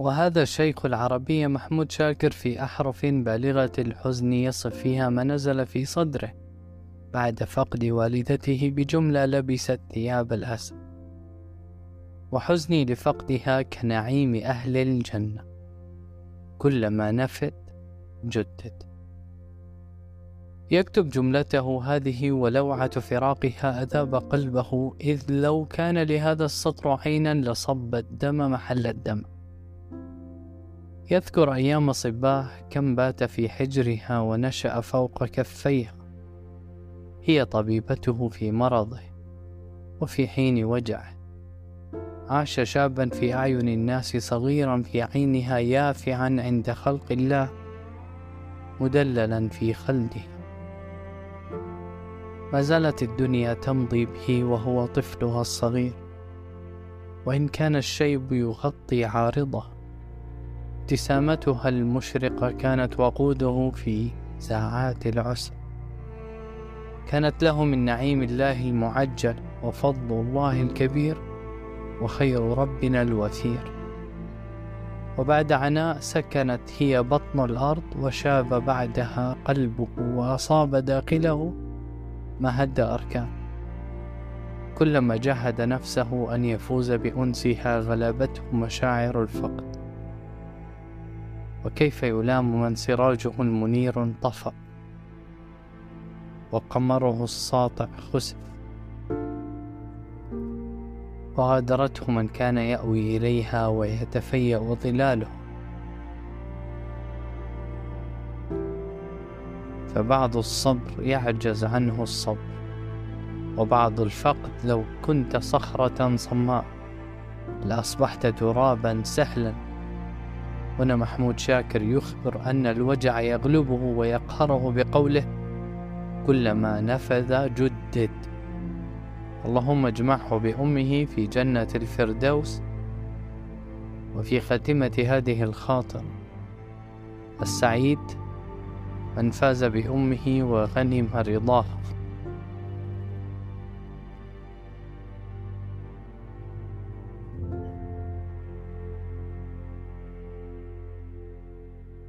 وهذا الشيخ العربية محمود شاكر في أحرف بالغة الحزن يصف فيها ما نزل في صدره بعد فقد والدته بجملة لبست ثياب الأسى وحزني لفقدها كنعيم أهل الجنة. كلما نفت جدد يكتب جملته هذه ولوعة فراقها أذاب قلبه إذ لو كان لهذا السطر عينا لصب الدم محل الدم. يذكر أيام صباه كم بات في حجرها ونشأ فوق كفيها هي طبيبته في مرضه وفي حين وجعه. عاش شابا في أعين الناس صغيرا في عينها يافعا عند خلق الله مدللا في خلده. ما زالت الدنيا تمضي به وهو طفلها الصغير. وإن كان الشيب يغطي عارضه ابتسامتها المشرقة كانت وقوده في ساعات العسر. كانت له من نعيم الله المعجل وفضل الله الكبير وخير ربنا الوثير وبعد عناء سكنت هي بطن الأرض وشاب بعدها قلبه وأصاب داخله ما هد أركان. كلما جهد نفسه أن يفوز بأنسها غلبته مشاعر الفقد وكيف يلام من سراجه المنير انطفأ وقمره الساطع خسف. وغادرته من كان يأوي إليها ويتفيأ ظلاله. فبعض الصبر يعجز عنه الصبر وبعض الفقد لو كنت صخرة صماء لأصبحت ترابا سهلا. هنا محمود شاكر يخبر أن الوجع يغلبه ويقهره بقوله كلما نفذ جدد. اللهم اجمعه بأمه في جنة الفردوس وفي خاتمة هذه الخاطر. السعيد من فاز بأمه وغنم رضاه.